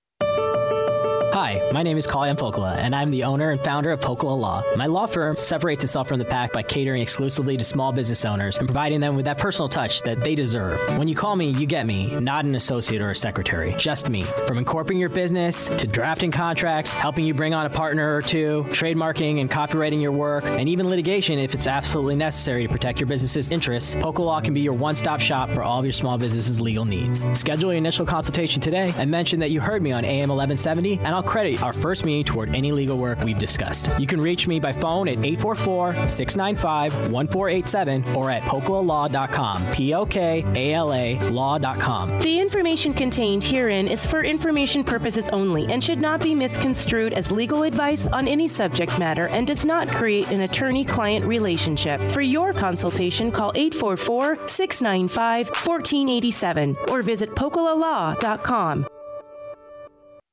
S8: Hi, my name is Kalyan Pokala, and I'm the owner and founder of Pokala Law. My law firm separates itself from the pack by catering exclusively to small business owners and providing them with that personal touch that they deserve. When you call me, you get me, not an associate or a secretary, just me. From incorporating your business to drafting contracts, helping you bring on a partner or two, trademarking and copywriting your work, and even litigation if it's absolutely necessary to protect your business's interests, Pokala Law can be your one stop shop for all of your small business's legal needs. Schedule your initial consultation today and mention that you heard me on AM 1170, and I'll credit our first meeting toward any legal work we've discussed. You can reach me by phone at 844 695 1487 or at pokalalaw.com. P O K A L A law.com.
S9: The information contained herein is for information purposes only and should not be misconstrued as legal advice on any subject matter and does not create an attorney client relationship. For your consultation, call 844 695 1487 or visit pokalalaw.com.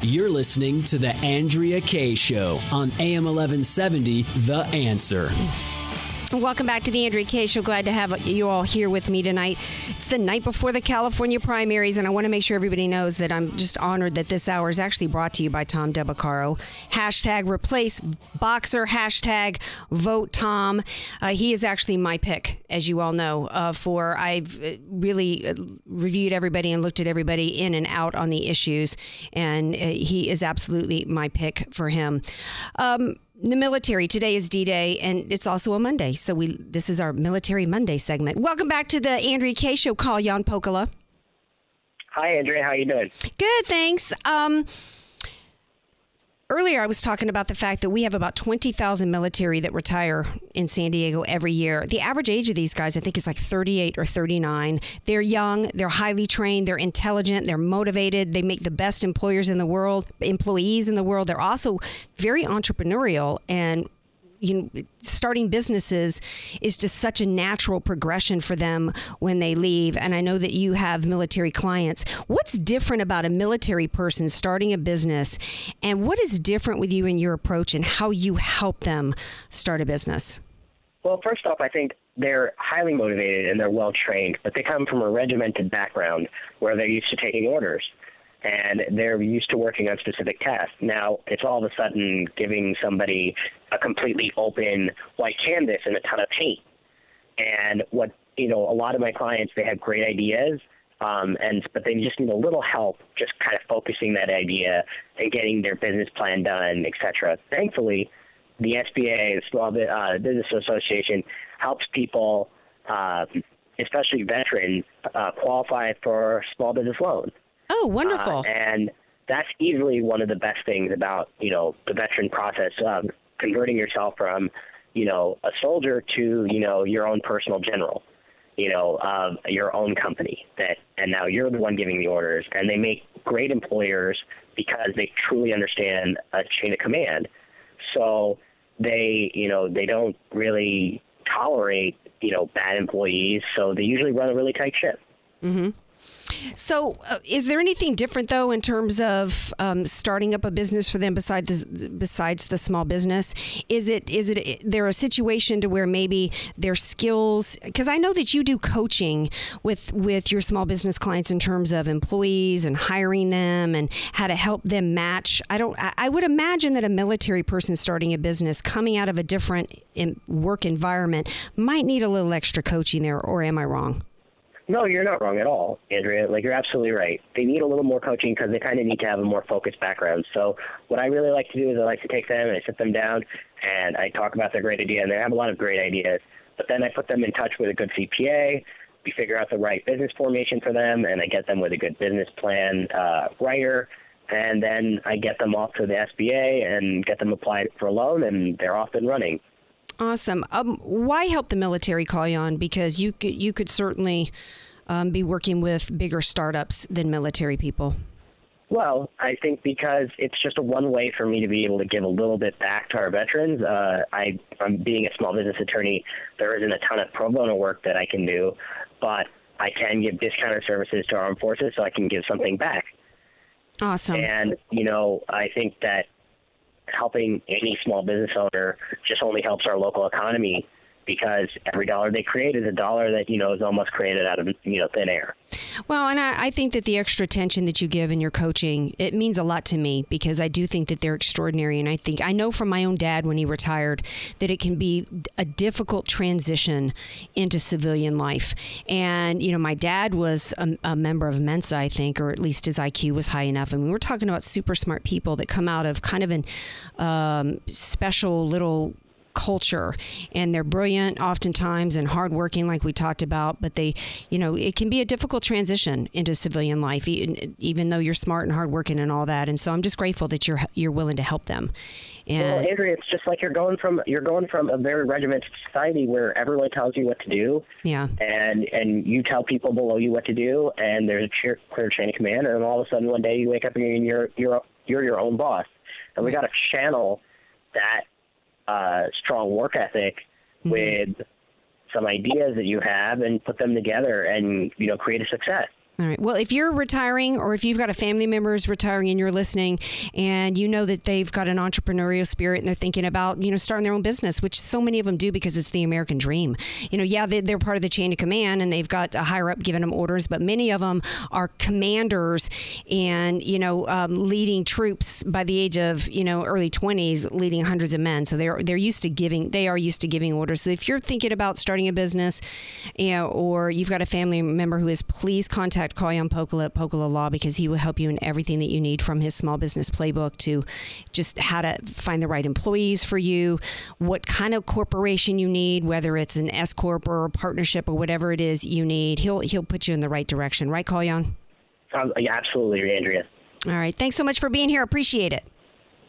S5: You're listening to the Andrea Kaye Show on AM 1170, The Answer.
S4: Welcome back to the Andrea Kaye Show. Glad to have you all here with me tonight. It's the night before the California primaries, and I want to make sure everybody knows that I'm just honored that this hour is actually brought to you by Tom Del Beccaro. Hashtag replace boxer, hashtag vote Tom. Uh, he is actually my pick, as you all know, uh, for I've uh, really uh, reviewed everybody and looked at everybody in and out on the issues, and uh, he is absolutely my pick for him. Um, the military. Today is d-day and it's also a monday. So we this is our military monday segment. Welcome back to the Andrea Kaye show Kalyan Pokala
S14: hi andrea. How are you doing?
S4: Good thanks. Um, earlier i was talking about the fact that we have about 20000 military that retire in san diego every year. The average age of these guys i think is like 38 or 39 they're young they're highly trained they're intelligent they're motivated they make the best employers in the world employees in the world. They're also very entrepreneurial and you know, starting businesses is just such a natural progression for them when they leave. And I know that you have military clients. What's different about a military person starting a business, and what is different with you in your approach and how you help them start a business?
S14: Well, first off, I think they're highly motivated and they're well trained, but they come from a regimented background where they're used to taking orders and they're used to working on specific tasks. Now, it's all of a sudden giving somebody a completely open white canvas and a ton of paint. And what you know, a lot of my clients they have great ideas, um, and but they just need a little help, just kind of focusing that idea and getting their business plan done, etc. Thankfully, the SBA, the Small uh, Business Association, helps people, uh, especially veterans, uh, qualify for small business loans.
S4: Oh, wonderful!
S14: Uh, and that's easily one of the best things about you know the veteran process of converting yourself from you know a soldier to you know your own personal general, you know of your own company that and now you're the one giving the orders and they make great employers because they truly understand a chain of command. So they you know they don't really tolerate you know bad employees, so they usually run a really tight ship.
S4: Mm-hmm. So, uh, is there anything different though in terms of um, starting up a business for them besides besides the small business? Is it is it there a situation to where maybe their skills? Because I know that you do coaching with with your small business clients in terms of employees and hiring them and how to help them match. I don't. I, would imagine that a military person starting a business coming out of a different work environment might need a little extra coaching there. Or am I wrong?
S14: No, you're not wrong at all, Andrea. Like you're absolutely right. They need a little more coaching because they kind of need to have a more focused background. So what I really like to do is I like to take them and I sit them down and I talk about their great idea, and they have a lot of great ideas. But then I put them in touch with a good CPA. We figure out the right business formation for them, and I get them with a good business plan uh, writer. And then I get them off to the SBA and get them applied for a loan, and they're off and running.
S4: Awesome. Um, why help the military Kalyan? Because you could, you could certainly um, be working with bigger startups than military people.
S14: Well, I think because it's just a one way for me to be able to give a little bit back to our veterans. Uh, I, I'm being a small business attorney. There isn't a ton of pro bono work that I can do, but I can give discounted services to our armed forces, so I can give something back.
S4: Awesome.
S14: And you know, I think that helping any small business owner just only helps our local economy because every dollar they create is a dollar that you know is almost created out of you know thin air.
S4: Well, and I, I, think that the extra attention that you give in your coaching it means a lot to me because I do think that they're extraordinary, and I think I know from my own dad when he retired that it can be a difficult transition into civilian life. And you know, my dad was a, a member of Mensa, I think, or at least his IQ was high enough. And we were talking about super smart people that come out of kind of an um, special little culture. And they're brilliant oftentimes and hardworking like we talked about but they you know it can be a difficult transition into civilian life even, though you're smart and hardworking and all that. And so i'm just grateful that you're you're willing to help them. And
S14: well andrea it's just like you're going from you're going from a very regimented society where everyone tells you what to do
S4: yeah.
S14: and and you tell people below you what to do and there's a clear chain of command and all of a sudden one day you wake up and you're you're you're your own boss. And we got to channel that uh, strong work ethic mm-hmm. with some ideas that you have and put them together and you know create a success.
S4: All right. Well, if you're retiring or if you've got a family member who's retiring and you're listening and you know that they've got an entrepreneurial spirit and they're thinking about, you know, starting their own business, which so many of them do because it's the American dream. You know, yeah, they're part of the chain of command and they've got a higher up giving them orders, but many of them are commanders and, you know, um, leading troops by the age of, you know, early 20s, leading hundreds of men. So they're, they're used to giving, they are used to giving orders. So if you're thinking about starting a business, you know, or you've got a family member who is, please contact contact Kalyan Pokala at Pokala Law because he will help you in everything that you need from his small business playbook to just how to find the right employees for you, what kind of corporation you need, whether it's an S corp or a partnership or whatever it is you need. He'll he'll put you in the right direction, right, Kalyan?
S14: Um, yeah, absolutely, Andrea.
S4: All right. Thanks so much for being here. Appreciate it.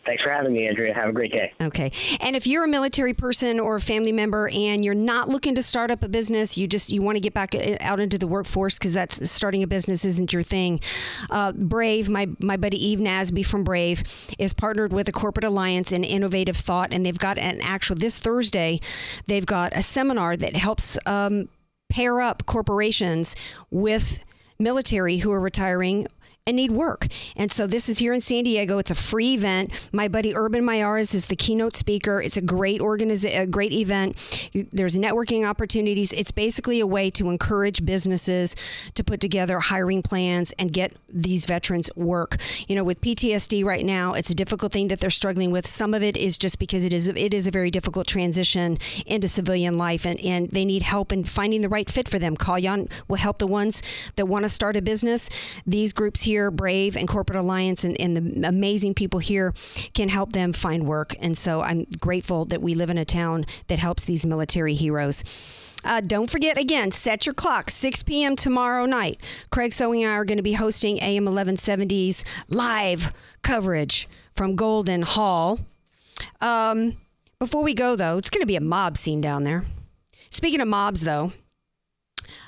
S14: Thanks for having me, Andrea. Have a great day.
S4: Okay. And if you're a military person or a family member and you're not looking to start up a business, you just you want to get back uh, out into the workforce because that's starting a business isn't your thing. Uh, Brave, my my buddy Eve Nasby from Brave, is partnered with a corporate alliance in innovative thought, and they've got an actual this Thursday, they've got a seminar that helps um, pair up corporations with military who are retiring and need work. And so this is here in San Diego. It's a free event. My buddy Urban Miyares is the keynote speaker. It's a great organiza- a great event. There's networking opportunities. It's basically a way to encourage businesses to put together hiring plans and get these veterans work. You know, with PTSD right now, it's a difficult thing that they're struggling with. Some of it is just because it is it is a very difficult transition into civilian life and, and they need help in finding the right fit for them. Kalyan will help the ones that want to start a business. These groups here here, Brave and Corporate Alliance, and, and the amazing people here can help them find work. And so I'm grateful that we live in a town that helps these military heroes. Uh, don't forget again, set your clock, 6 p.m. tomorrow night. Craig Sewing and I are going to be hosting AM 1170's live coverage from Golden Hall. Um, before we go, though, it's going to be a mob scene down there. Speaking of mobs, though,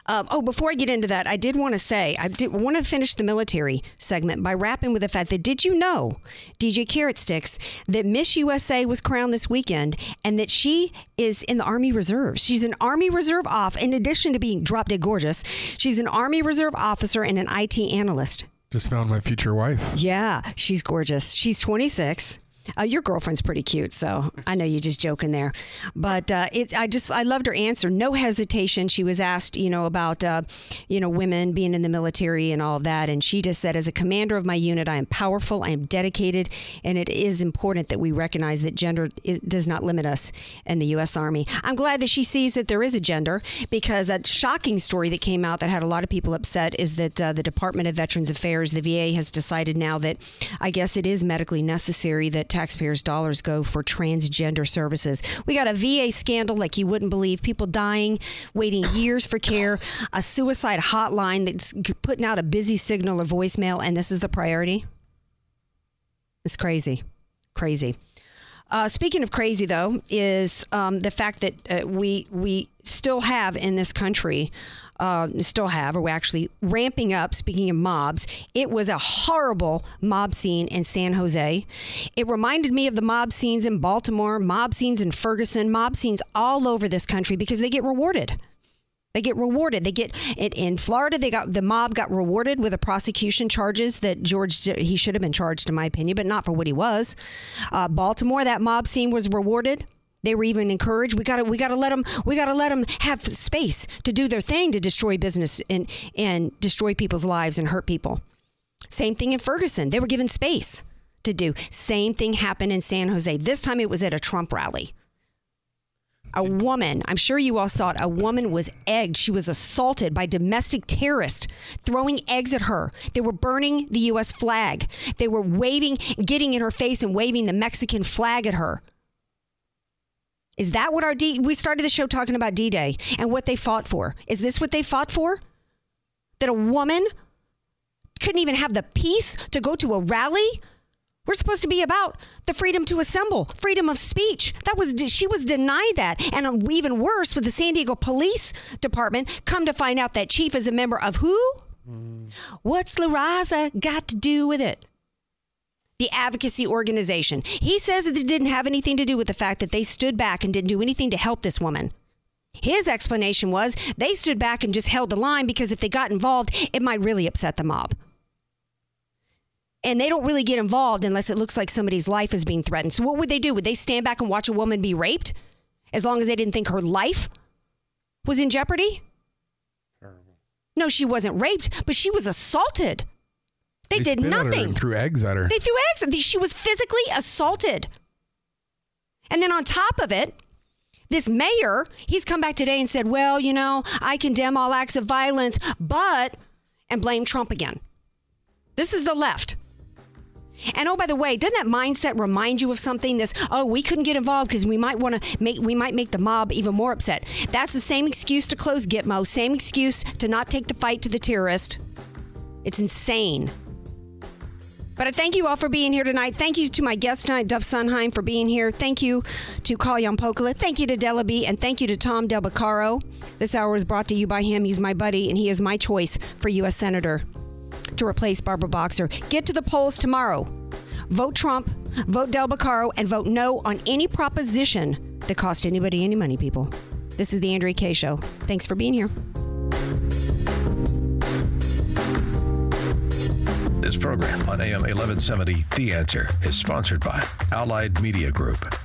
S4: um, oh, before I get into that, I did want to say I did want to finish the military segment by wrapping with the fact that did you know, DJ Carrot Sticks, that Miss USA was crowned this weekend and that she is in the Army Reserve. She's an Army Reserve off. In addition to being drop dead gorgeous, she's an Army Reserve officer and an IT analyst.
S15: Just found my future wife.
S4: Yeah, she's gorgeous. She's 26 Uh, your girlfriend's pretty cute, so I know you're just joking there. But uh, it, I just I loved her answer. No hesitation. She was asked, you know, about uh, you know women being in the military and all of that, and she just said, as a commander of my unit, I am powerful, I am dedicated, and it is important that we recognize that gender is, does not limit us in the U.S. Army. I'm glad that she sees that there is a gender because a shocking story that came out that had a lot of people upset is that uh, the Department of Veterans Affairs, the VA, has decided now that I guess it is medically necessary that taxpayers' dollars go for transgender services. We got a VA scandal like you wouldn't believe. People dying, waiting years for care, a suicide hotline that's putting out a busy signal or voicemail, and this is the priority. It's crazy. Crazy. Uh, speaking of crazy, though, is um, the fact that uh, we we still have in this country, uh, still have, or we're actually ramping up. Speaking of mobs, it was a horrible mob scene in San Jose. It reminded me of the mob scenes in Baltimore, mob scenes in Ferguson, mob scenes all over this country because they get rewarded. They get rewarded. They get in, in Florida. They got the mob got rewarded with a prosecution charges that George he should have been charged, in my opinion, but not for what he was. Uh, Baltimore, that mob scene was rewarded. They were even encouraged. We got to we got to let them we got to let them have space to do their thing to destroy business and and destroy people's lives and hurt people. Same thing in Ferguson. They were given space to do. Same thing happened in San Jose. This time it was at a Trump rally a woman, I'm sure you all saw it, a woman was egged. She was assaulted by domestic terrorists throwing eggs at her. They were burning the U.S. flag. They were waving, getting in her face and waving the Mexican flag at her. Is that what our D? We started the show talking about D Day and what they fought for. Is this what they fought for? That a woman couldn't even have the peace to go to a rally? We're supposed to be about the freedom to assemble, freedom of speech. That was she was denied that, and um, even worse with the San Diego Police Department. Come to find out that chief is a member of who? What's La Raza got to do with it? The advocacy organization. He says that it didn't have anything to do with the fact that they stood back and didn't do anything to help this woman. His explanation was they stood back and just held the line because if they got involved, it might really upset the mob and they don't really get involved unless it looks like somebody's life is being threatened. So what would they do? Would they stand back and watch a woman be raped as long as they didn't think her life was in jeopardy? No, she wasn't raped, but she was assaulted. They, did
S15: on her
S4: nothing.
S15: threw eggs at her.
S4: They threw eggs. at- She was physically assaulted. And then on top of it, this mayor, he's come back today and said, well, you know, I condemn all acts of violence, but, and blame Trump again. This is the left. And oh, by the way, doesn't that mindset remind you of something? This, oh, we couldn't get involved because we might want to make, we might make the mob even more upset. That's the same excuse to close Gitmo, same excuse to not take the fight to the terrorist. It's insane. But I thank you all for being here tonight. Thank you to my guest tonight, Duf Sundheim, for being here. Thank you to Kalyan Pokala. Thank you to Dela B. And thank you to Tom Del Beccaro. This hour was brought to you by him. He's my buddy, and he is my choice for U.S. Senator to replace Barbara Boxer. Get to the polls tomorrow. Vote Trump, vote Del Beccaro, and vote no on any proposition that cost anybody any money, people. This is the Andrea Kaye. Show. Thanks for being here.
S1: Program on AM 1170, The Answer, is sponsored by Allied Media Group.